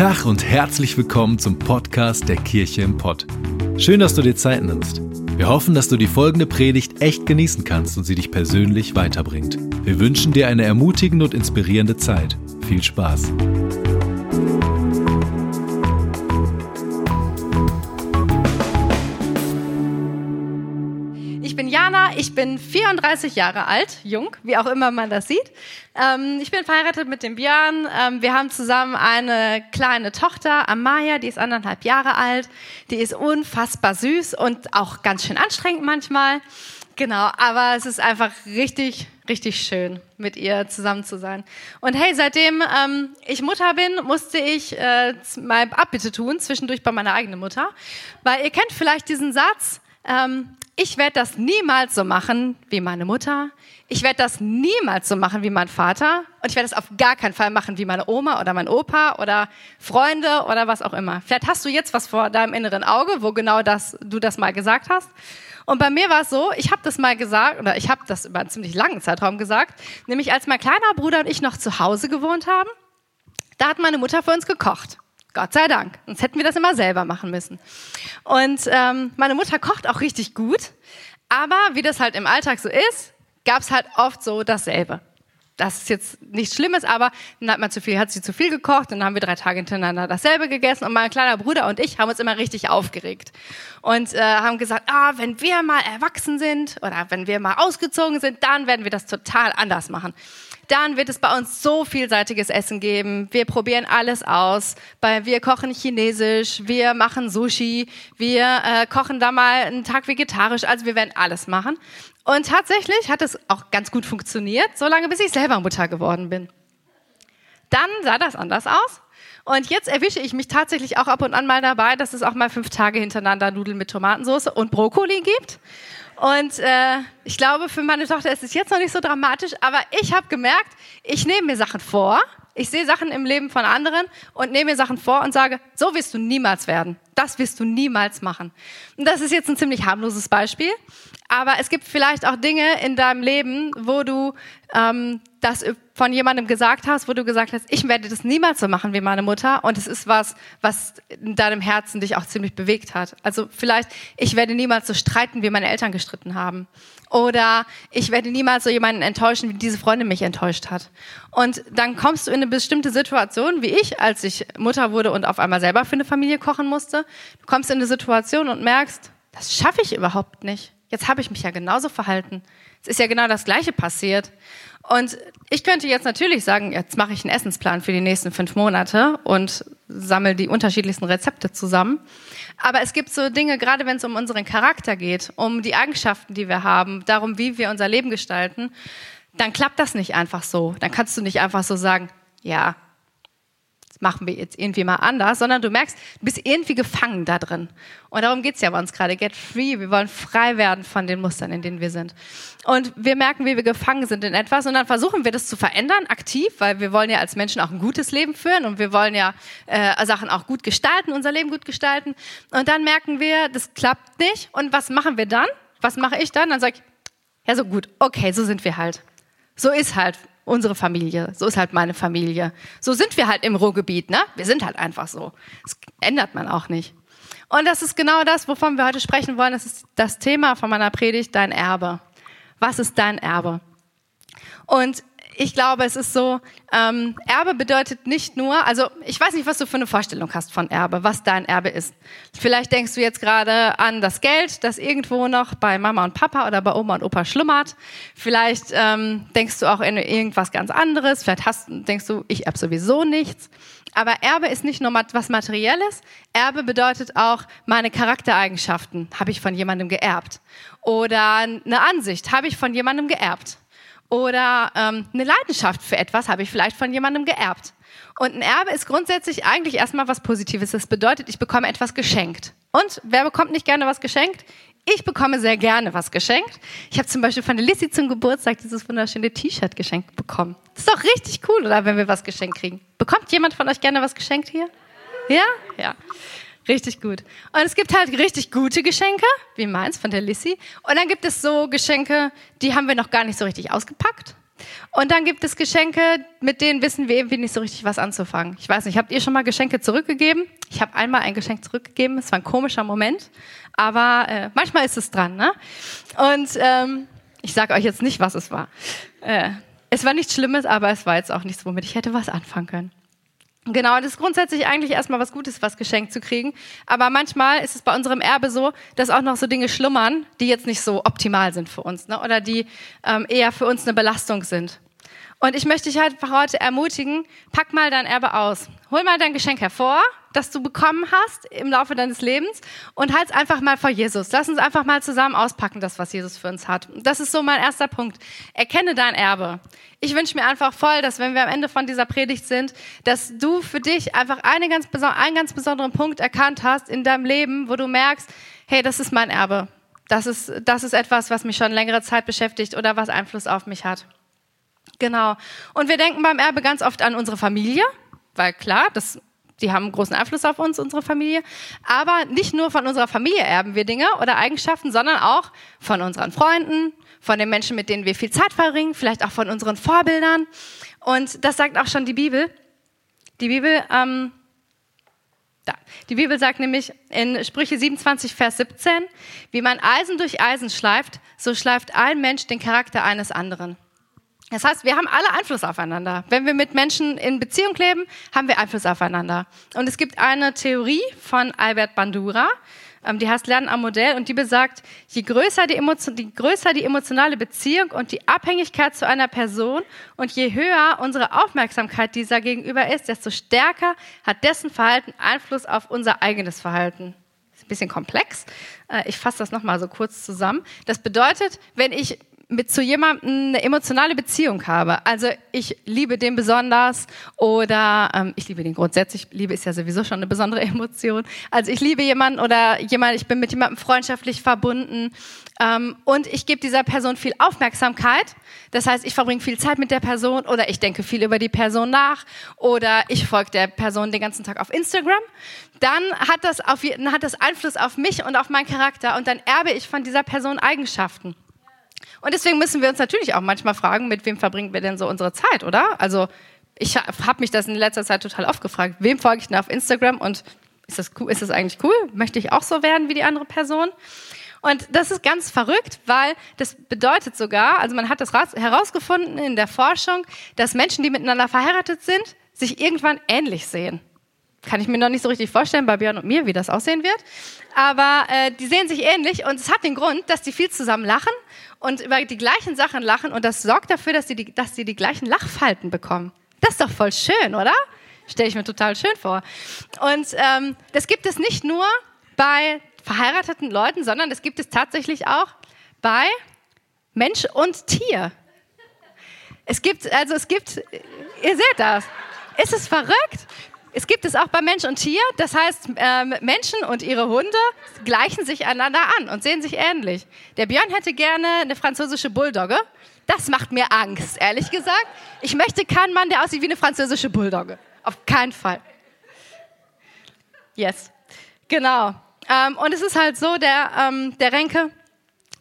Tag und herzlich willkommen zum Podcast der Kirche im Pott. Schön, dass du dir Zeit nimmst. Wir hoffen, dass du die folgende Predigt echt genießen kannst und sie dich persönlich weiterbringt. Wir wünschen dir eine ermutigende und inspirierende Zeit. Viel Spaß. Bin 34 Jahre alt, jung, wie auch immer man das sieht. Ähm, ich bin verheiratet mit dem Björn. Ähm, wir haben zusammen eine kleine Tochter, Amaya, die ist anderthalb Jahre alt. Die ist unfassbar süß und auch ganz schön anstrengend manchmal. Genau, aber es ist einfach richtig, richtig schön, mit ihr zusammen zu sein. Und hey, seitdem ähm, ich Mutter bin, musste ich äh, mal Abbitte tun, zwischendurch bei meiner eigenen Mutter. Weil ihr kennt vielleicht diesen Satz, ähm, ich werde das niemals so machen wie meine Mutter. Ich werde das niemals so machen wie mein Vater. Und ich werde es auf gar keinen Fall machen wie meine Oma oder mein Opa oder Freunde oder was auch immer. Vielleicht hast du jetzt was vor deinem inneren Auge, wo genau das, du das mal gesagt hast. Und bei mir war es so, ich habe das mal gesagt, oder ich habe das über einen ziemlich langen Zeitraum gesagt, nämlich als mein kleiner Bruder und ich noch zu Hause gewohnt haben, da hat meine Mutter für uns gekocht. Gott sei Dank. Sonst hätten wir das immer selber machen müssen. Und ähm, meine Mutter kocht auch richtig gut. Aber wie das halt im Alltag so ist, gab es halt oft so dasselbe. Das ist jetzt nichts Schlimmes, aber dann hat man zu viel, hat sie zu viel gekocht und dann haben wir drei Tage hintereinander dasselbe gegessen und mein kleiner Bruder und ich haben uns immer richtig aufgeregt und äh, haben gesagt, ah, wenn wir mal erwachsen sind oder wenn wir mal ausgezogen sind, dann werden wir das total anders machen dann wird es bei uns so vielseitiges Essen geben. Wir probieren alles aus. Wir kochen chinesisch, wir machen Sushi, wir äh, kochen da mal einen Tag vegetarisch. Also wir werden alles machen. Und tatsächlich hat es auch ganz gut funktioniert, solange bis ich selber Mutter geworden bin. Dann sah das anders aus. Und jetzt erwische ich mich tatsächlich auch ab und an mal dabei, dass es auch mal fünf Tage hintereinander Nudeln mit Tomatensauce und Brokkoli gibt. Und äh, ich glaube, für meine Tochter ist es jetzt noch nicht so dramatisch, aber ich habe gemerkt, ich nehme mir Sachen vor, ich sehe Sachen im Leben von anderen und nehme mir Sachen vor und sage, so wirst du niemals werden. Das wirst du niemals machen. Und das ist jetzt ein ziemlich harmloses Beispiel, aber es gibt vielleicht auch Dinge in deinem Leben, wo du ähm, das von jemandem gesagt hast, wo du gesagt hast, ich werde das niemals so machen wie meine Mutter und es ist was, was in deinem Herzen dich auch ziemlich bewegt hat. Also vielleicht, ich werde niemals so streiten, wie meine Eltern gestritten haben. Oder ich werde niemals so jemanden enttäuschen, wie diese Freundin mich enttäuscht hat. Und dann kommst du in eine bestimmte Situation, wie ich, als ich Mutter wurde und auf einmal selber für eine Familie kochen musste. Du kommst in eine Situation und merkst, das schaffe ich überhaupt nicht jetzt habe ich mich ja genauso verhalten. Es ist ja genau das Gleiche passiert. Und ich könnte jetzt natürlich sagen, jetzt mache ich einen Essensplan für die nächsten fünf Monate und sammle die unterschiedlichsten Rezepte zusammen. Aber es gibt so Dinge, gerade wenn es um unseren Charakter geht, um die Eigenschaften, die wir haben, darum, wie wir unser Leben gestalten, dann klappt das nicht einfach so. Dann kannst du nicht einfach so sagen, ja, machen wir jetzt irgendwie mal anders, sondern du merkst, du bist irgendwie gefangen da drin. Und darum geht's ja bei uns gerade. Get free. Wir wollen frei werden von den Mustern, in denen wir sind. Und wir merken, wie wir gefangen sind in etwas und dann versuchen wir das zu verändern, aktiv, weil wir wollen ja als Menschen auch ein gutes Leben führen und wir wollen ja äh, Sachen auch gut gestalten, unser Leben gut gestalten. Und dann merken wir, das klappt nicht. Und was machen wir dann? Was mache ich dann? Dann sage ich, ja so gut, okay, so sind wir halt. So ist halt unsere Familie, so ist halt meine Familie. So sind wir halt im Ruhrgebiet, ne? Wir sind halt einfach so. Das ändert man auch nicht. Und das ist genau das, wovon wir heute sprechen wollen. Das ist das Thema von meiner Predigt, dein Erbe. Was ist dein Erbe? Und ich glaube, es ist so, ähm, Erbe bedeutet nicht nur, also ich weiß nicht, was du für eine Vorstellung hast von Erbe, was dein Erbe ist. Vielleicht denkst du jetzt gerade an das Geld, das irgendwo noch bei Mama und Papa oder bei Oma und Opa schlummert. Vielleicht ähm, denkst du auch in irgendwas ganz anderes. Vielleicht hast, denkst du, ich erbe sowieso nichts. Aber Erbe ist nicht nur was Materielles. Erbe bedeutet auch, meine Charaktereigenschaften habe ich von jemandem geerbt. Oder eine Ansicht habe ich von jemandem geerbt. Oder ähm, eine Leidenschaft für etwas habe ich vielleicht von jemandem geerbt. Und ein Erbe ist grundsätzlich eigentlich erstmal was Positives. Das bedeutet, ich bekomme etwas geschenkt. Und wer bekommt nicht gerne was geschenkt? Ich bekomme sehr gerne was geschenkt. Ich habe zum Beispiel von der Lissy zum Geburtstag dieses wunderschöne T-Shirt geschenkt bekommen. Das ist doch richtig cool, oder? Wenn wir was geschenkt kriegen. Bekommt jemand von euch gerne was geschenkt hier? Ja? Ja. Richtig gut. Und es gibt halt richtig gute Geschenke, wie meins von der Lissy. Und dann gibt es so Geschenke, die haben wir noch gar nicht so richtig ausgepackt. Und dann gibt es Geschenke, mit denen wissen wir irgendwie nicht so richtig, was anzufangen. Ich weiß nicht, habt ihr schon mal Geschenke zurückgegeben? Ich habe einmal ein Geschenk zurückgegeben. Es war ein komischer Moment, aber äh, manchmal ist es dran. Ne? Und ähm, ich sage euch jetzt nicht, was es war. Äh, es war nichts Schlimmes, aber es war jetzt auch nichts, womit ich hätte was anfangen können. Genau, das ist grundsätzlich eigentlich erstmal was Gutes, was geschenkt zu kriegen. Aber manchmal ist es bei unserem Erbe so, dass auch noch so Dinge schlummern, die jetzt nicht so optimal sind für uns ne? oder die ähm, eher für uns eine Belastung sind. Und ich möchte dich halt heute ermutigen, pack mal dein Erbe aus. Hol mal dein Geschenk hervor, das du bekommen hast im Laufe deines Lebens und halt's einfach mal vor Jesus. Lass uns einfach mal zusammen auspacken, das, was Jesus für uns hat. Das ist so mein erster Punkt. Erkenne dein Erbe. Ich wünsche mir einfach voll, dass wenn wir am Ende von dieser Predigt sind, dass du für dich einfach eine ganz einen ganz besonderen Punkt erkannt hast in deinem Leben, wo du merkst, hey, das ist mein Erbe. Das ist, das ist etwas, was mich schon längere Zeit beschäftigt oder was Einfluss auf mich hat. Genau. Und wir denken beim Erbe ganz oft an unsere Familie, weil klar, das, die haben großen Einfluss auf uns, unsere Familie. Aber nicht nur von unserer Familie erben wir Dinge oder Eigenschaften, sondern auch von unseren Freunden, von den Menschen, mit denen wir viel Zeit verbringen, vielleicht auch von unseren Vorbildern. Und das sagt auch schon die Bibel. Die Bibel, ähm, da. Die Bibel sagt nämlich in Sprüche 27, Vers 17, wie man Eisen durch Eisen schleift, so schleift ein Mensch den Charakter eines anderen. Das heißt, wir haben alle Einfluss aufeinander. Wenn wir mit Menschen in Beziehung leben, haben wir Einfluss aufeinander. Und es gibt eine Theorie von Albert Bandura, ähm, die heißt Lernen am Modell und die besagt, je größer die, Emotion, die größer die emotionale Beziehung und die Abhängigkeit zu einer Person und je höher unsere Aufmerksamkeit dieser gegenüber ist, desto stärker hat dessen Verhalten Einfluss auf unser eigenes Verhalten. Das ist ein bisschen komplex. Äh, ich fasse das nochmal so kurz zusammen. Das bedeutet, wenn ich mit zu jemandem eine emotionale Beziehung habe. Also ich liebe den besonders oder ähm, ich liebe den grundsätzlich. Liebe ist ja sowieso schon eine besondere Emotion. Also ich liebe jemanden oder jemand, ich bin mit jemandem freundschaftlich verbunden ähm, und ich gebe dieser Person viel Aufmerksamkeit. Das heißt, ich verbringe viel Zeit mit der Person oder ich denke viel über die Person nach oder ich folge der Person den ganzen Tag auf Instagram. Dann hat das, auf, dann hat das Einfluss auf mich und auf meinen Charakter und dann erbe ich von dieser Person Eigenschaften. Und deswegen müssen wir uns natürlich auch manchmal fragen, mit wem verbringen wir denn so unsere Zeit, oder? Also ich habe mich das in letzter Zeit total oft gefragt, wem folge ich denn auf Instagram und ist das, cool, ist das eigentlich cool? Möchte ich auch so werden wie die andere Person? Und das ist ganz verrückt, weil das bedeutet sogar, also man hat das herausgefunden in der Forschung, dass Menschen, die miteinander verheiratet sind, sich irgendwann ähnlich sehen. Kann ich mir noch nicht so richtig vorstellen bei Björn und mir, wie das aussehen wird. Aber äh, die sehen sich ähnlich und es hat den Grund, dass die viel zusammen lachen und über die gleichen Sachen lachen und das sorgt dafür, dass sie die, dass sie die gleichen Lachfalten bekommen. Das ist doch voll schön, oder? Stelle ich mir total schön vor. Und ähm, das gibt es nicht nur bei verheirateten Leuten, sondern das gibt es tatsächlich auch bei Mensch und Tier. Es gibt, also es gibt, ihr seht das. Ist es verrückt? Es gibt es auch bei Mensch und Tier. Das heißt, ähm, Menschen und ihre Hunde gleichen sich einander an und sehen sich ähnlich. Der Björn hätte gerne eine französische Bulldogge. Das macht mir Angst, ehrlich gesagt. Ich möchte keinen Mann, der aussieht wie eine französische Bulldogge. Auf keinen Fall. Yes. Genau. Ähm, und es ist halt so, der, ähm, der Renke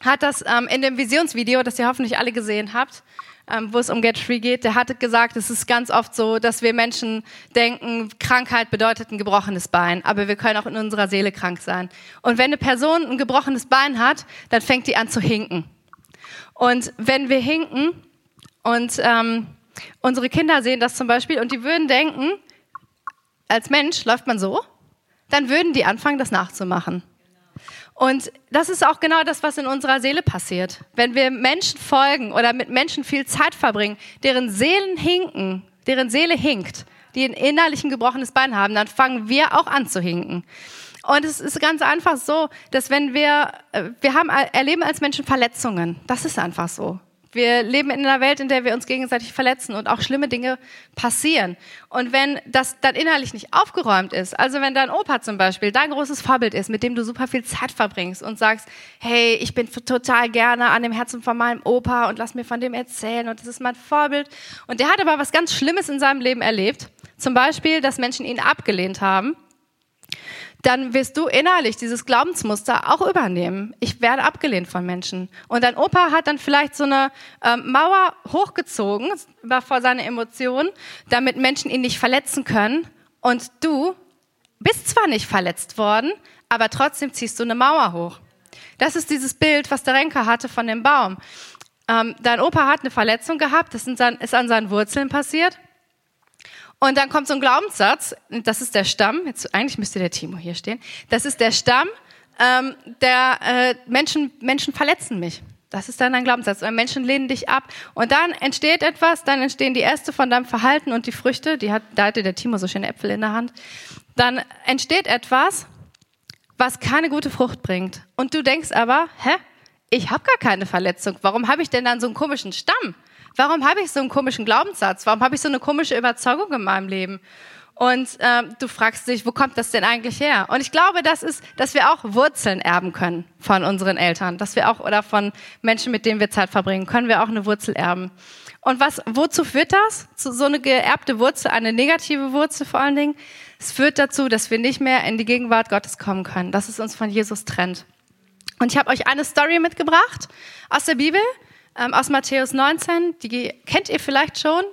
hat das ähm, in dem Visionsvideo, das ihr hoffentlich alle gesehen habt, ähm, wo es um Get Free geht, der hatte gesagt, es ist ganz oft so, dass wir Menschen denken, Krankheit bedeutet ein gebrochenes Bein, aber wir können auch in unserer Seele krank sein. Und wenn eine Person ein gebrochenes Bein hat, dann fängt die an zu hinken. Und wenn wir hinken und ähm, unsere Kinder sehen das zum Beispiel und die würden denken, als Mensch läuft man so, dann würden die anfangen, das nachzumachen. Und das ist auch genau das, was in unserer Seele passiert. Wenn wir Menschen folgen oder mit Menschen viel Zeit verbringen, deren Seelen hinken, deren Seele hinkt, die ein innerlich ein gebrochenes Bein haben, dann fangen wir auch an zu hinken. Und es ist ganz einfach so, dass wenn wir, äh, wir haben, erleben als Menschen Verletzungen. Das ist einfach so. Wir leben in einer Welt, in der wir uns gegenseitig verletzen und auch schlimme Dinge passieren. Und wenn das dann innerlich nicht aufgeräumt ist, also wenn dein Opa zum Beispiel dein großes Vorbild ist, mit dem du super viel Zeit verbringst und sagst, hey, ich bin total gerne an dem Herzen von meinem Opa und lass mir von dem erzählen und das ist mein Vorbild. Und der hat aber was ganz Schlimmes in seinem Leben erlebt. Zum Beispiel, dass Menschen ihn abgelehnt haben dann wirst du innerlich dieses Glaubensmuster auch übernehmen. Ich werde abgelehnt von Menschen. Und dein Opa hat dann vielleicht so eine ähm, Mauer hochgezogen vor seine Emotionen, damit Menschen ihn nicht verletzen können. Und du bist zwar nicht verletzt worden, aber trotzdem ziehst du eine Mauer hoch. Das ist dieses Bild, was der Renker hatte von dem Baum. Ähm, dein Opa hat eine Verletzung gehabt, das ist an seinen Wurzeln passiert. Und dann kommt so ein Glaubenssatz, das ist der Stamm, jetzt eigentlich müsste der Timo hier stehen, das ist der Stamm, ähm, der äh, Menschen, Menschen verletzen mich. Das ist dann ein Glaubenssatz. Menschen lehnen dich ab. Und dann entsteht etwas, dann entstehen die Äste von deinem Verhalten und die Früchte, die hat, da hatte der Timo so schöne Äpfel in der Hand. Dann entsteht etwas, was keine gute Frucht bringt. Und du denkst aber, hä? Ich habe gar keine Verletzung. Warum habe ich denn dann so einen komischen Stamm? Warum habe ich so einen komischen Glaubenssatz? Warum habe ich so eine komische Überzeugung in meinem Leben? Und ähm, du fragst dich, wo kommt das denn eigentlich her? Und ich glaube, das ist, dass wir auch Wurzeln erben können von unseren Eltern, dass wir auch oder von Menschen, mit denen wir Zeit verbringen, können wir auch eine Wurzel erben. Und was, wozu führt das? Zu so eine geerbte Wurzel, eine negative Wurzel vor allen Dingen. Es führt dazu, dass wir nicht mehr in die Gegenwart Gottes kommen können, dass es uns von Jesus trennt. Und ich habe euch eine Story mitgebracht aus der Bibel, ähm, aus Matthäus 19. Die kennt ihr vielleicht schon.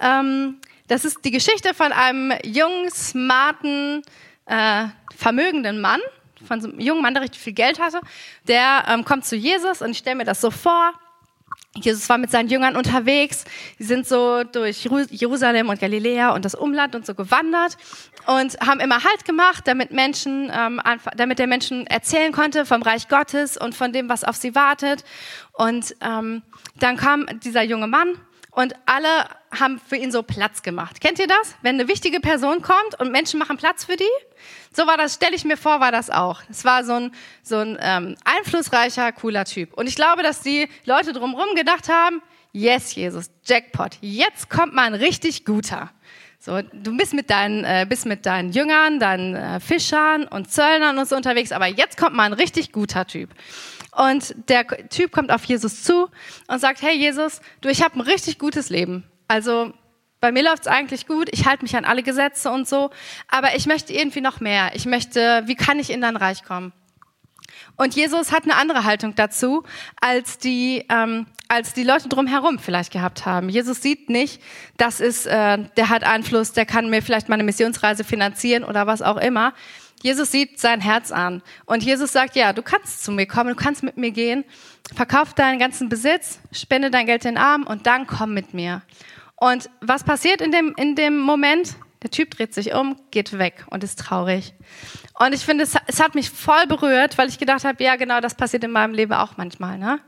Ähm, das ist die Geschichte von einem jungen, smarten, äh, vermögenden Mann, von so einem jungen Mann, der richtig viel Geld hatte. Der ähm, kommt zu Jesus und ich stelle mir das so vor. Jesus war mit seinen Jüngern unterwegs. Sie sind so durch Jerusalem und Galiläa und das Umland und so gewandert und haben immer Halt gemacht, damit Menschen, ähm, damit der Menschen erzählen konnte vom Reich Gottes und von dem, was auf sie wartet. Und ähm, dann kam dieser junge Mann und alle haben für ihn so Platz gemacht. Kennt ihr das? Wenn eine wichtige Person kommt und Menschen machen Platz für die? So war das, stelle ich mir vor, war das auch. Es war so ein, so ein ähm, einflussreicher, cooler Typ. Und ich glaube, dass die Leute drumherum gedacht haben, yes, Jesus, Jackpot, jetzt kommt mal ein richtig guter. So, du bist mit deinen, äh, bist mit deinen Jüngern, deinen äh, Fischern und Zöllnern und so unterwegs, aber jetzt kommt mal ein richtig guter Typ. Und der Typ kommt auf Jesus zu und sagt, hey Jesus, du, ich habe ein richtig gutes Leben. Also bei mir läuft's eigentlich gut, ich halte mich an alle Gesetze und so, aber ich möchte irgendwie noch mehr. Ich möchte, wie kann ich in dein Reich kommen? Und Jesus hat eine andere Haltung dazu, als die, ähm, als die Leute drumherum vielleicht gehabt haben. Jesus sieht nicht, das ist, äh, der hat Einfluss, der kann mir vielleicht meine Missionsreise finanzieren oder was auch immer. Jesus sieht sein Herz an und Jesus sagt, ja, du kannst zu mir kommen, du kannst mit mir gehen, verkauf deinen ganzen Besitz, spende dein Geld den Armen und dann komm mit mir. Und was passiert in dem, in dem Moment? Der Typ dreht sich um, geht weg und ist traurig. Und ich finde, es, es hat mich voll berührt, weil ich gedacht habe, ja, genau, das passiert in meinem Leben auch manchmal. Ne?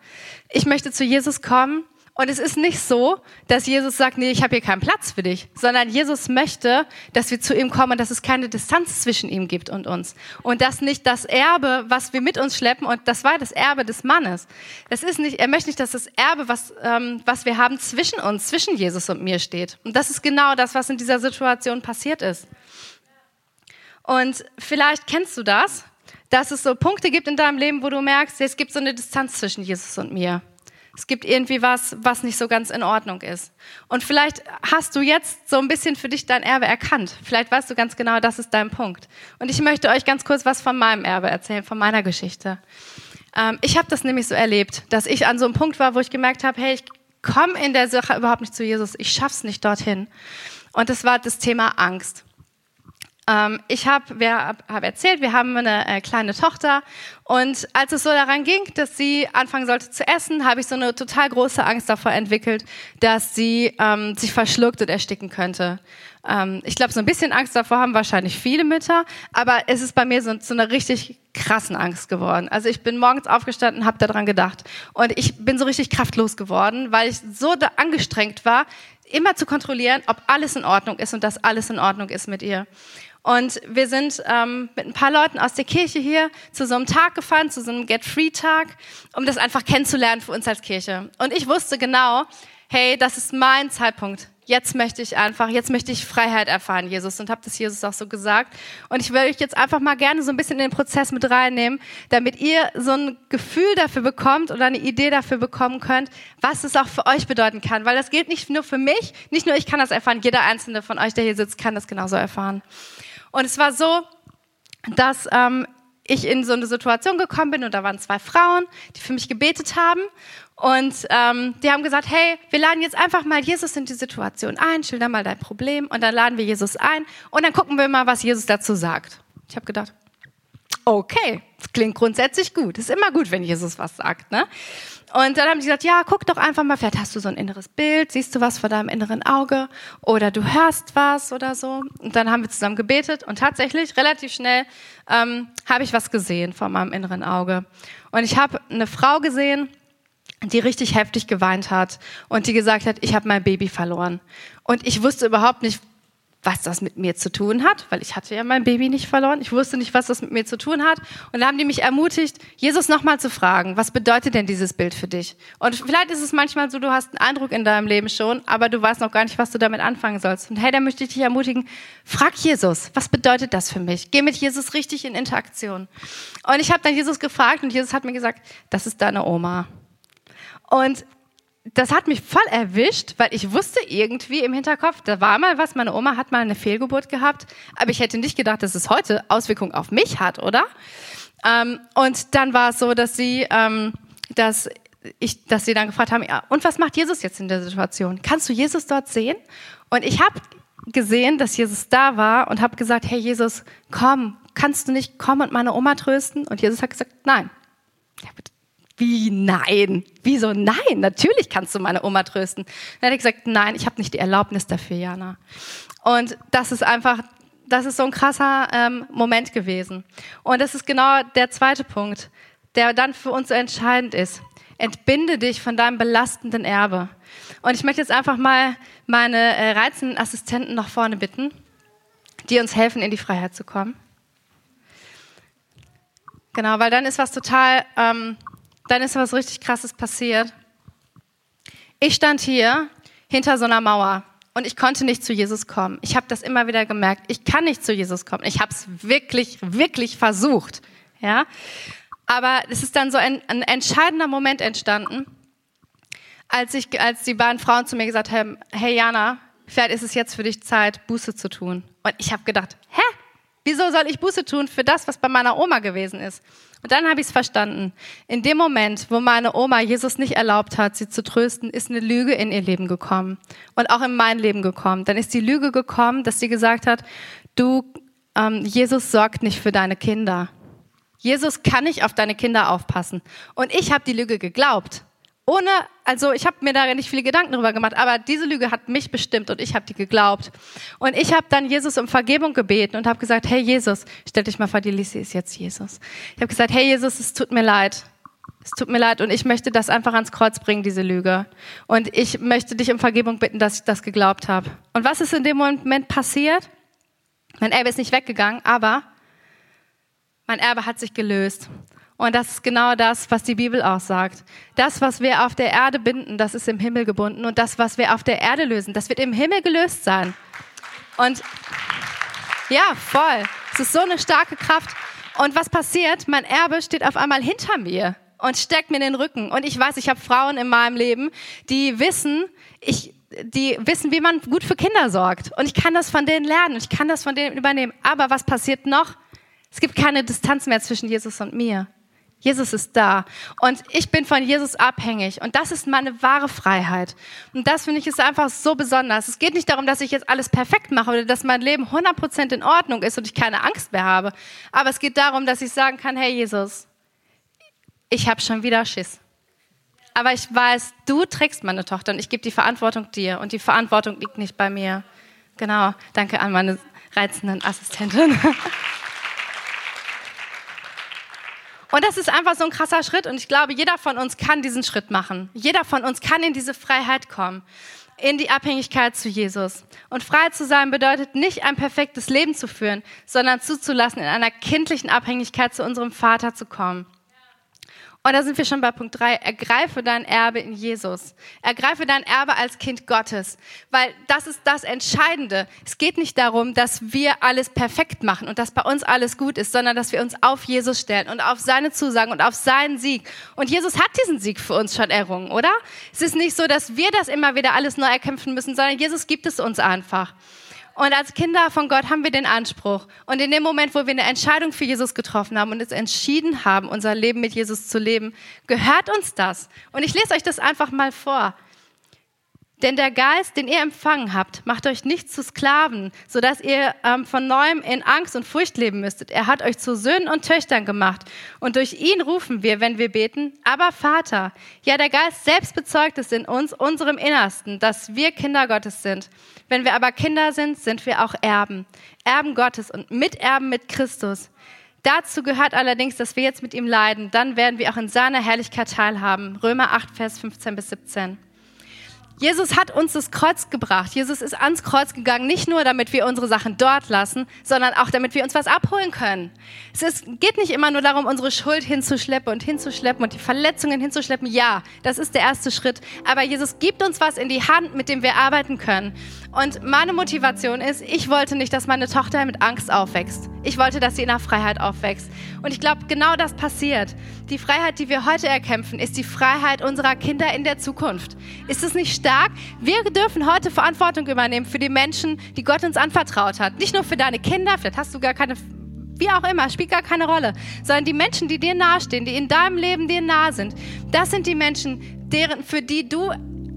Ich möchte zu Jesus kommen und es ist nicht so, dass Jesus sagt, nee, ich habe hier keinen Platz für dich, sondern Jesus möchte, dass wir zu ihm kommen, dass es keine Distanz zwischen ihm gibt und uns. Und dass nicht das Erbe, was wir mit uns schleppen, und das war das Erbe des Mannes. Das ist nicht, er möchte nicht, dass das Erbe, was, ähm, was wir haben, zwischen uns, zwischen Jesus und mir steht. Und das ist genau das, was in dieser Situation passiert ist. Und vielleicht kennst du das, dass es so Punkte gibt in deinem Leben, wo du merkst, es gibt so eine Distanz zwischen Jesus und mir. Es gibt irgendwie was, was nicht so ganz in Ordnung ist. Und vielleicht hast du jetzt so ein bisschen für dich dein Erbe erkannt. Vielleicht weißt du ganz genau, das ist dein Punkt. Und ich möchte euch ganz kurz was von meinem Erbe erzählen, von meiner Geschichte. Ähm, ich habe das nämlich so erlebt, dass ich an so einem Punkt war, wo ich gemerkt habe, hey, ich komme in der Sache überhaupt nicht zu Jesus. Ich schaff's nicht dorthin. Und das war das Thema Angst. Ähm, ich habe hab erzählt, wir haben eine äh, kleine Tochter und als es so daran ging, dass sie anfangen sollte zu essen, habe ich so eine total große Angst davor entwickelt, dass sie ähm, sich verschluckt und ersticken könnte. Ähm, ich glaube, so ein bisschen Angst davor haben wahrscheinlich viele Mütter, aber es ist bei mir so, so eine richtig krassen Angst geworden. Also ich bin morgens aufgestanden, habe daran gedacht und ich bin so richtig kraftlos geworden, weil ich so da angestrengt war, immer zu kontrollieren, ob alles in Ordnung ist und dass alles in Ordnung ist mit ihr. Und wir sind ähm, mit ein paar Leuten aus der Kirche hier zu so einem Tag gefahren, zu so einem Get-Free-Tag, um das einfach kennenzulernen für uns als Kirche. Und ich wusste genau, hey, das ist mein Zeitpunkt. Jetzt möchte ich einfach, jetzt möchte ich Freiheit erfahren, Jesus, und habe das Jesus auch so gesagt. Und ich will euch jetzt einfach mal gerne so ein bisschen in den Prozess mit reinnehmen, damit ihr so ein Gefühl dafür bekommt oder eine Idee dafür bekommen könnt, was es auch für euch bedeuten kann. Weil das gilt nicht nur für mich, nicht nur ich kann das erfahren, jeder einzelne von euch, der hier sitzt, kann das genauso erfahren. Und es war so, dass ähm, ich in so eine Situation gekommen bin und da waren zwei Frauen, die für mich gebetet haben und ähm, die haben gesagt, hey, wir laden jetzt einfach mal Jesus in die Situation ein, schilder mal dein Problem und dann laden wir Jesus ein und dann gucken wir mal, was Jesus dazu sagt. Ich habe gedacht, okay, das klingt grundsätzlich gut. Ist immer gut, wenn Jesus was sagt, ne? Und dann haben sie gesagt, ja, guck doch einfach mal, vielleicht hast du so ein inneres Bild, siehst du was vor deinem inneren Auge oder du hörst was oder so. Und dann haben wir zusammen gebetet und tatsächlich relativ schnell ähm, habe ich was gesehen vor meinem inneren Auge. Und ich habe eine Frau gesehen, die richtig heftig geweint hat und die gesagt hat, ich habe mein Baby verloren. Und ich wusste überhaupt nicht, was das mit mir zu tun hat, weil ich hatte ja mein Baby nicht verloren. Ich wusste nicht, was das mit mir zu tun hat. Und da haben die mich ermutigt, Jesus nochmal zu fragen, was bedeutet denn dieses Bild für dich? Und vielleicht ist es manchmal so, du hast einen Eindruck in deinem Leben schon, aber du weißt noch gar nicht, was du damit anfangen sollst. Und hey, da möchte ich dich ermutigen, frag Jesus, was bedeutet das für mich? Geh mit Jesus richtig in Interaktion. Und ich habe dann Jesus gefragt und Jesus hat mir gesagt, das ist deine Oma. Und das hat mich voll erwischt, weil ich wusste irgendwie im Hinterkopf, da war mal was, meine Oma hat mal eine Fehlgeburt gehabt, aber ich hätte nicht gedacht, dass es heute Auswirkungen auf mich hat, oder? Ähm, und dann war es so, dass sie, ähm, dass ich, dass sie dann gefragt haben, ja, und was macht Jesus jetzt in der Situation? Kannst du Jesus dort sehen? Und ich habe gesehen, dass Jesus da war und habe gesagt, hey Jesus, komm, kannst du nicht kommen und meine Oma trösten? Und Jesus hat gesagt, nein. Ja, wie nein? Wieso nein? Natürlich kannst du meine Oma trösten. Dann hat er gesagt, nein, ich habe nicht die Erlaubnis dafür, Jana. Und das ist einfach, das ist so ein krasser ähm, Moment gewesen. Und das ist genau der zweite Punkt, der dann für uns so entscheidend ist. Entbinde dich von deinem belastenden Erbe. Und ich möchte jetzt einfach mal meine äh, reizenden Assistenten nach vorne bitten, die uns helfen, in die Freiheit zu kommen. Genau, weil dann ist was total ähm, dann ist was richtig Krasses passiert. Ich stand hier hinter so einer Mauer und ich konnte nicht zu Jesus kommen. Ich habe das immer wieder gemerkt. Ich kann nicht zu Jesus kommen. Ich habe es wirklich, wirklich versucht. Ja, aber es ist dann so ein, ein entscheidender Moment entstanden, als ich, als die beiden Frauen zu mir gesagt haben: Hey Jana, vielleicht ist es jetzt für dich Zeit, Buße zu tun. Und ich habe gedacht: Hä? Wieso soll ich Buße tun für das, was bei meiner Oma gewesen ist? Und dann habe ich es verstanden. In dem Moment, wo meine Oma Jesus nicht erlaubt hat, sie zu trösten, ist eine Lüge in ihr Leben gekommen und auch in mein Leben gekommen. Dann ist die Lüge gekommen, dass sie gesagt hat, du, ähm, Jesus sorgt nicht für deine Kinder. Jesus kann nicht auf deine Kinder aufpassen. Und ich habe die Lüge geglaubt. Ohne, also ich habe mir da nicht viele Gedanken drüber gemacht, aber diese Lüge hat mich bestimmt und ich habe die geglaubt. Und ich habe dann Jesus um Vergebung gebeten und habe gesagt, hey Jesus, stell dich mal vor, die Lisi ist jetzt Jesus. Ich habe gesagt, hey Jesus, es tut mir leid. Es tut mir leid und ich möchte das einfach ans Kreuz bringen, diese Lüge. Und ich möchte dich um Vergebung bitten, dass ich das geglaubt habe. Und was ist in dem Moment passiert? Mein Erbe ist nicht weggegangen, aber mein Erbe hat sich gelöst. Und das ist genau das, was die Bibel auch sagt. Das, was wir auf der Erde binden, das ist im Himmel gebunden. Und das, was wir auf der Erde lösen, das wird im Himmel gelöst sein. Und ja, voll. Es ist so eine starke Kraft. Und was passiert? Mein Erbe steht auf einmal hinter mir und steckt mir in den Rücken. Und ich weiß, ich habe Frauen in meinem Leben, die wissen, ich, die wissen, wie man gut für Kinder sorgt. Und ich kann das von denen lernen ich kann das von denen übernehmen. Aber was passiert noch? Es gibt keine Distanz mehr zwischen Jesus und mir. Jesus ist da. Und ich bin von Jesus abhängig. Und das ist meine wahre Freiheit. Und das finde ich ist einfach so besonders. Es geht nicht darum, dass ich jetzt alles perfekt mache oder dass mein Leben 100% in Ordnung ist und ich keine Angst mehr habe. Aber es geht darum, dass ich sagen kann, hey Jesus, ich habe schon wieder Schiss. Aber ich weiß, du trägst meine Tochter und ich gebe die Verantwortung dir. Und die Verantwortung liegt nicht bei mir. Genau. Danke an meine reizenden Assistentin. Und das ist einfach so ein krasser Schritt und ich glaube, jeder von uns kann diesen Schritt machen. Jeder von uns kann in diese Freiheit kommen, in die Abhängigkeit zu Jesus. Und frei zu sein bedeutet nicht ein perfektes Leben zu führen, sondern zuzulassen, in einer kindlichen Abhängigkeit zu unserem Vater zu kommen. Und da sind wir schon bei Punkt drei. Ergreife dein Erbe in Jesus. Ergreife dein Erbe als Kind Gottes. Weil das ist das Entscheidende. Es geht nicht darum, dass wir alles perfekt machen und dass bei uns alles gut ist, sondern dass wir uns auf Jesus stellen und auf seine Zusagen und auf seinen Sieg. Und Jesus hat diesen Sieg für uns schon errungen, oder? Es ist nicht so, dass wir das immer wieder alles neu erkämpfen müssen, sondern Jesus gibt es uns einfach. Und als Kinder von Gott haben wir den Anspruch. Und in dem Moment, wo wir eine Entscheidung für Jesus getroffen haben und es entschieden haben, unser Leben mit Jesus zu leben, gehört uns das. Und ich lese euch das einfach mal vor. Denn der Geist, den ihr empfangen habt, macht euch nicht zu Sklaven, sodass ihr ähm, von neuem in Angst und Furcht leben müsstet. Er hat euch zu Söhnen und Töchtern gemacht. Und durch ihn rufen wir, wenn wir beten, aber Vater. Ja, der Geist selbst bezeugt es in uns, unserem Innersten, dass wir Kinder Gottes sind. Wenn wir aber Kinder sind, sind wir auch Erben. Erben Gottes und Miterben mit Christus. Dazu gehört allerdings, dass wir jetzt mit ihm leiden. Dann werden wir auch in seiner Herrlichkeit teilhaben. Römer 8, Vers 15 bis 17. Jesus hat uns das Kreuz gebracht. Jesus ist ans Kreuz gegangen, nicht nur damit wir unsere Sachen dort lassen, sondern auch damit wir uns was abholen können. Es ist, geht nicht immer nur darum, unsere Schuld hinzuschleppen und hinzuschleppen und die Verletzungen hinzuschleppen. Ja, das ist der erste Schritt. Aber Jesus gibt uns was in die Hand, mit dem wir arbeiten können. Und meine Motivation ist, ich wollte nicht, dass meine Tochter mit Angst aufwächst. Ich wollte, dass sie in der Freiheit aufwächst. Und ich glaube, genau das passiert. Die Freiheit, die wir heute erkämpfen, ist die Freiheit unserer Kinder in der Zukunft. Ist es nicht stark? Wir dürfen heute Verantwortung übernehmen für die Menschen, die Gott uns anvertraut hat. Nicht nur für deine Kinder, vielleicht hast du gar keine wie auch immer, spielt gar keine Rolle, sondern die Menschen, die dir nahestehen, die in deinem Leben dir nahe sind, das sind die Menschen, deren, für die du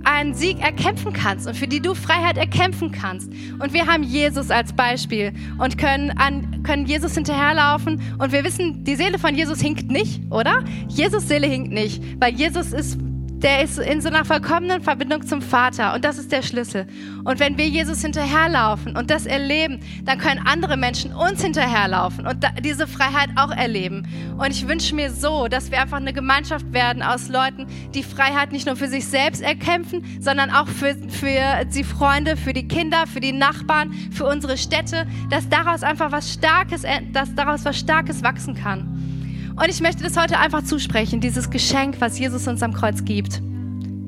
einen Sieg erkämpfen kannst und für die du Freiheit erkämpfen kannst. Und wir haben Jesus als Beispiel und können, an, können Jesus hinterherlaufen und wir wissen, die Seele von Jesus hinkt nicht, oder? Jesus Seele hinkt nicht, weil Jesus ist der ist in so einer vollkommenen Verbindung zum Vater und das ist der Schlüssel. Und wenn wir Jesus hinterherlaufen und das erleben, dann können andere Menschen uns hinterherlaufen und diese Freiheit auch erleben. Und ich wünsche mir so, dass wir einfach eine Gemeinschaft werden aus Leuten, die Freiheit nicht nur für sich selbst erkämpfen, sondern auch für, für die Freunde, für die Kinder, für die Nachbarn, für unsere Städte, dass daraus einfach was Starkes, dass daraus was Starkes wachsen kann. Und ich möchte das heute einfach zusprechen, dieses Geschenk, was Jesus uns am Kreuz gibt.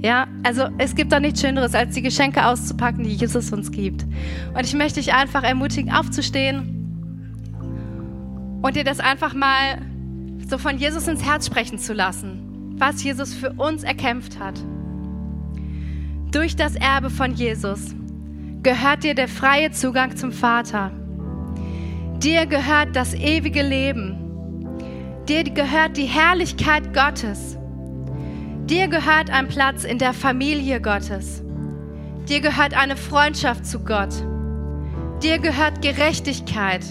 Ja, also es gibt doch nichts Schöneres, als die Geschenke auszupacken, die Jesus uns gibt. Und ich möchte dich einfach ermutigen, aufzustehen und dir das einfach mal so von Jesus ins Herz sprechen zu lassen, was Jesus für uns erkämpft hat. Durch das Erbe von Jesus gehört dir der freie Zugang zum Vater. Dir gehört das ewige Leben. Dir gehört die Herrlichkeit Gottes. Dir gehört ein Platz in der Familie Gottes. Dir gehört eine Freundschaft zu Gott. Dir gehört Gerechtigkeit.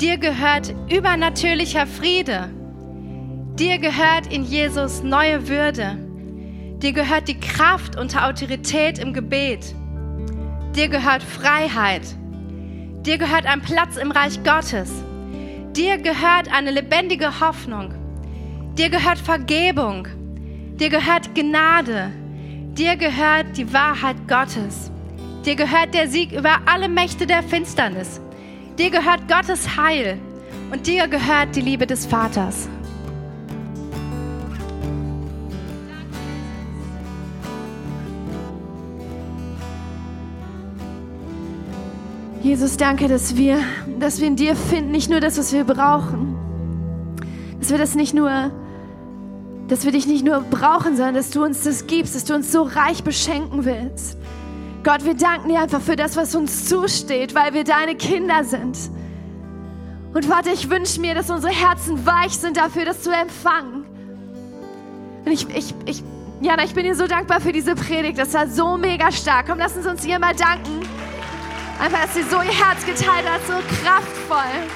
Dir gehört übernatürlicher Friede. Dir gehört in Jesus neue Würde. Dir gehört die Kraft und Autorität im Gebet. Dir gehört Freiheit. Dir gehört ein Platz im Reich Gottes. Dir gehört eine lebendige Hoffnung. Dir gehört Vergebung. Dir gehört Gnade. Dir gehört die Wahrheit Gottes. Dir gehört der Sieg über alle Mächte der Finsternis. Dir gehört Gottes Heil. Und dir gehört die Liebe des Vaters. Jesus, danke, dass wir, dass wir in dir finden, nicht nur das, was wir brauchen. Dass wir das nicht nur, dass wir dich nicht nur brauchen, sondern dass du uns das gibst, dass du uns so reich beschenken willst. Gott, wir danken dir einfach für das, was uns zusteht, weil wir deine Kinder sind. Und Vater, ich wünsche mir, dass unsere Herzen weich sind dafür, das zu empfangen. Und ich, ich, ich, Jana, ich bin dir so dankbar für diese Predigt. Das war so mega stark. Komm, lass uns uns ihr mal danken. Einfach, dass sie so ihr Herz geteilt hat, so kraftvoll.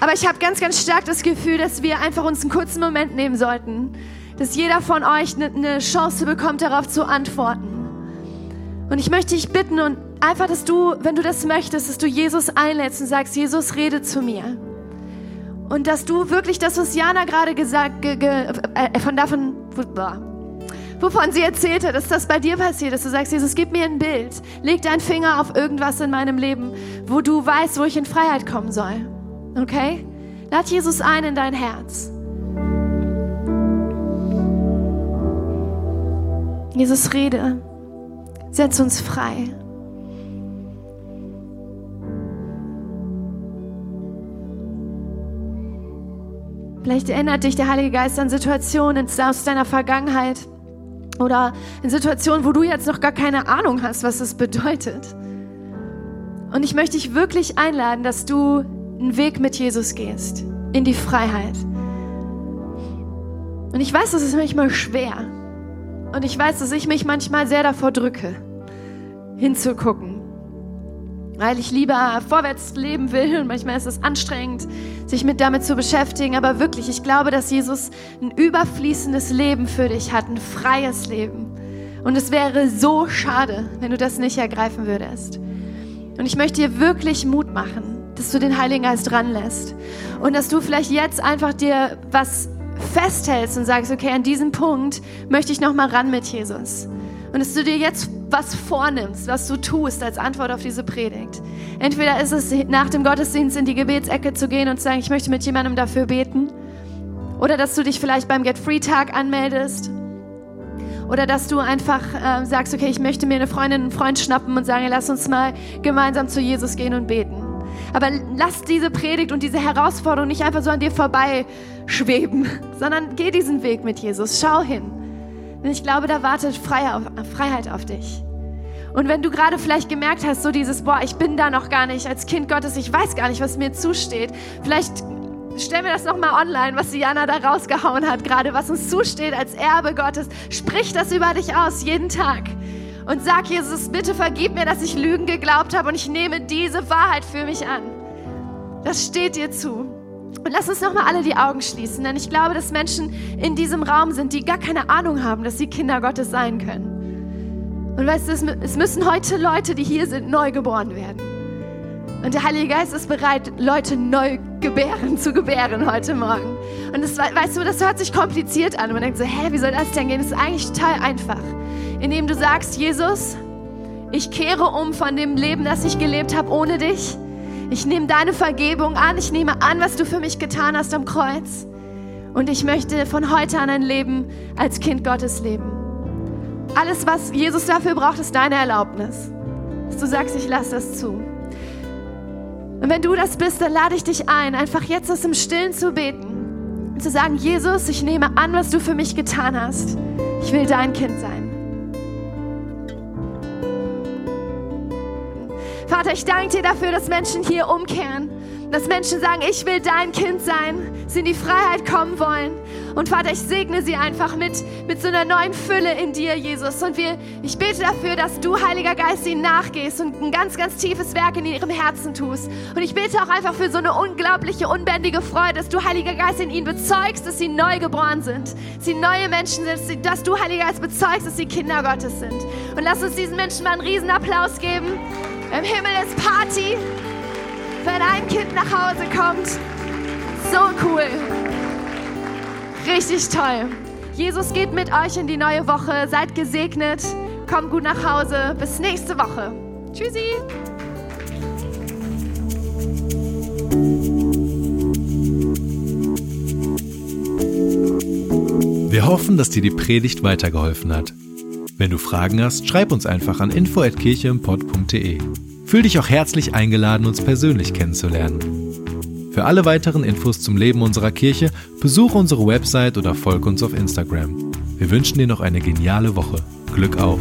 Aber ich habe ganz, ganz stark das Gefühl, dass wir einfach uns einen kurzen Moment nehmen sollten, dass jeder von euch eine, eine Chance bekommt, darauf zu antworten. Und ich möchte dich bitten und einfach, dass du, wenn du das möchtest, dass du Jesus einlädst und sagst, Jesus, rede zu mir. Und dass du wirklich das, was Jana gerade gesagt, ge, ge, äh, von davon, wovon sie erzählt hat, dass das bei dir passiert, dass du sagst, Jesus, gib mir ein Bild, leg deinen Finger auf irgendwas in meinem Leben, wo du weißt, wo ich in Freiheit kommen soll. Okay? Lad Jesus ein in dein Herz. Jesus, rede. Setz uns frei. Vielleicht erinnert dich der Heilige Geist an Situationen aus deiner Vergangenheit, Oder in Situationen, wo du jetzt noch gar keine Ahnung hast, was es bedeutet. Und ich möchte dich wirklich einladen, dass du einen Weg mit Jesus gehst, in die Freiheit. Und ich weiß, das ist manchmal schwer. Und ich weiß, dass ich mich manchmal sehr davor drücke, hinzugucken. Weil ich lieber vorwärts leben will und manchmal ist es anstrengend, sich mit damit zu beschäftigen. Aber wirklich, ich glaube, dass Jesus ein überfließendes Leben für dich hat, ein freies Leben. Und es wäre so schade, wenn du das nicht ergreifen würdest. Und ich möchte dir wirklich Mut machen, dass du den Heiligen Geist ranlässt. Und dass du vielleicht jetzt einfach dir was festhältst und sagst, okay, an diesem Punkt möchte ich nochmal ran mit Jesus. Und dass du dir jetzt was vornimmst, was du tust als Antwort auf diese Predigt. Entweder ist es nach dem Gottesdienst in die Gebetsecke zu gehen und zu sagen, ich möchte mit jemandem dafür beten. Oder dass du dich vielleicht beim Get Free Tag anmeldest. Oder dass du einfach äh, sagst, okay, ich möchte mir eine Freundin, einen Freund schnappen und sagen, lass uns mal gemeinsam zu Jesus gehen und beten. Aber lass diese Predigt und diese Herausforderung nicht einfach so an dir vorbei schweben, sondern geh diesen Weg mit Jesus. Schau hin. Denn ich glaube, da wartet Freiheit auf dich. Und wenn du gerade vielleicht gemerkt hast, so dieses, boah, ich bin da noch gar nicht als Kind Gottes, ich weiß gar nicht, was mir zusteht. Vielleicht stell mir das nochmal online, was Diana da rausgehauen hat, gerade was uns zusteht als Erbe Gottes. Sprich das über dich aus, jeden Tag und sag Jesus, bitte vergib mir, dass ich Lügen geglaubt habe und ich nehme diese Wahrheit für mich an. Das steht dir zu. Und lass uns nochmal alle die Augen schließen, denn ich glaube, dass Menschen in diesem Raum sind, die gar keine Ahnung haben, dass sie Kinder Gottes sein können. Und weißt du, es müssen heute Leute, die hier sind, neu geboren werden. Und der Heilige Geist ist bereit, Leute neu gebären, zu gebären heute Morgen. Und das, weißt du, das hört sich kompliziert an. Und man denkt so, hä, wie soll das denn gehen? Das ist eigentlich total einfach indem du sagst, Jesus, ich kehre um von dem Leben, das ich gelebt habe ohne dich. Ich nehme deine Vergebung an. Ich nehme an, was du für mich getan hast am Kreuz. Und ich möchte von heute an ein Leben als Kind Gottes leben. Alles, was Jesus dafür braucht, ist deine Erlaubnis. Dass du sagst, ich lasse das zu. Und wenn du das bist, dann lade ich dich ein, einfach jetzt aus dem Stillen zu beten. Und zu sagen, Jesus, ich nehme an, was du für mich getan hast. Ich will dein Kind sein. Vater, ich danke dir dafür, dass Menschen hier umkehren. Dass Menschen sagen, ich will dein Kind sein, sie in die Freiheit kommen wollen. Und Vater, ich segne sie einfach mit, mit so einer neuen Fülle in dir, Jesus. Und wir, ich bete dafür, dass du, Heiliger Geist, ihnen nachgehst und ein ganz, ganz tiefes Werk in ihrem Herzen tust. Und ich bete auch einfach für so eine unglaubliche, unbändige Freude, dass du, Heiliger Geist, in ihnen bezeugst, dass sie neu geboren sind. Dass sie neue Menschen sind, dass du, Heiliger Geist, bezeugst, dass sie Kinder Gottes sind. Und lass uns diesen Menschen mal einen riesen Applaus geben. Im Himmel ist Party, wenn ein Kind nach Hause kommt. So cool. Richtig toll. Jesus geht mit euch in die neue Woche. Seid gesegnet. Kommt gut nach Hause. Bis nächste Woche. Tschüssi. Wir hoffen, dass dir die Predigt weitergeholfen hat. Wenn du Fragen hast, schreib uns einfach an info@kircheimpod.de. Fühl dich auch herzlich eingeladen, uns persönlich kennenzulernen. Für alle weiteren Infos zum Leben unserer Kirche besuche unsere Website oder folge uns auf Instagram. Wir wünschen dir noch eine geniale Woche. Glück auf!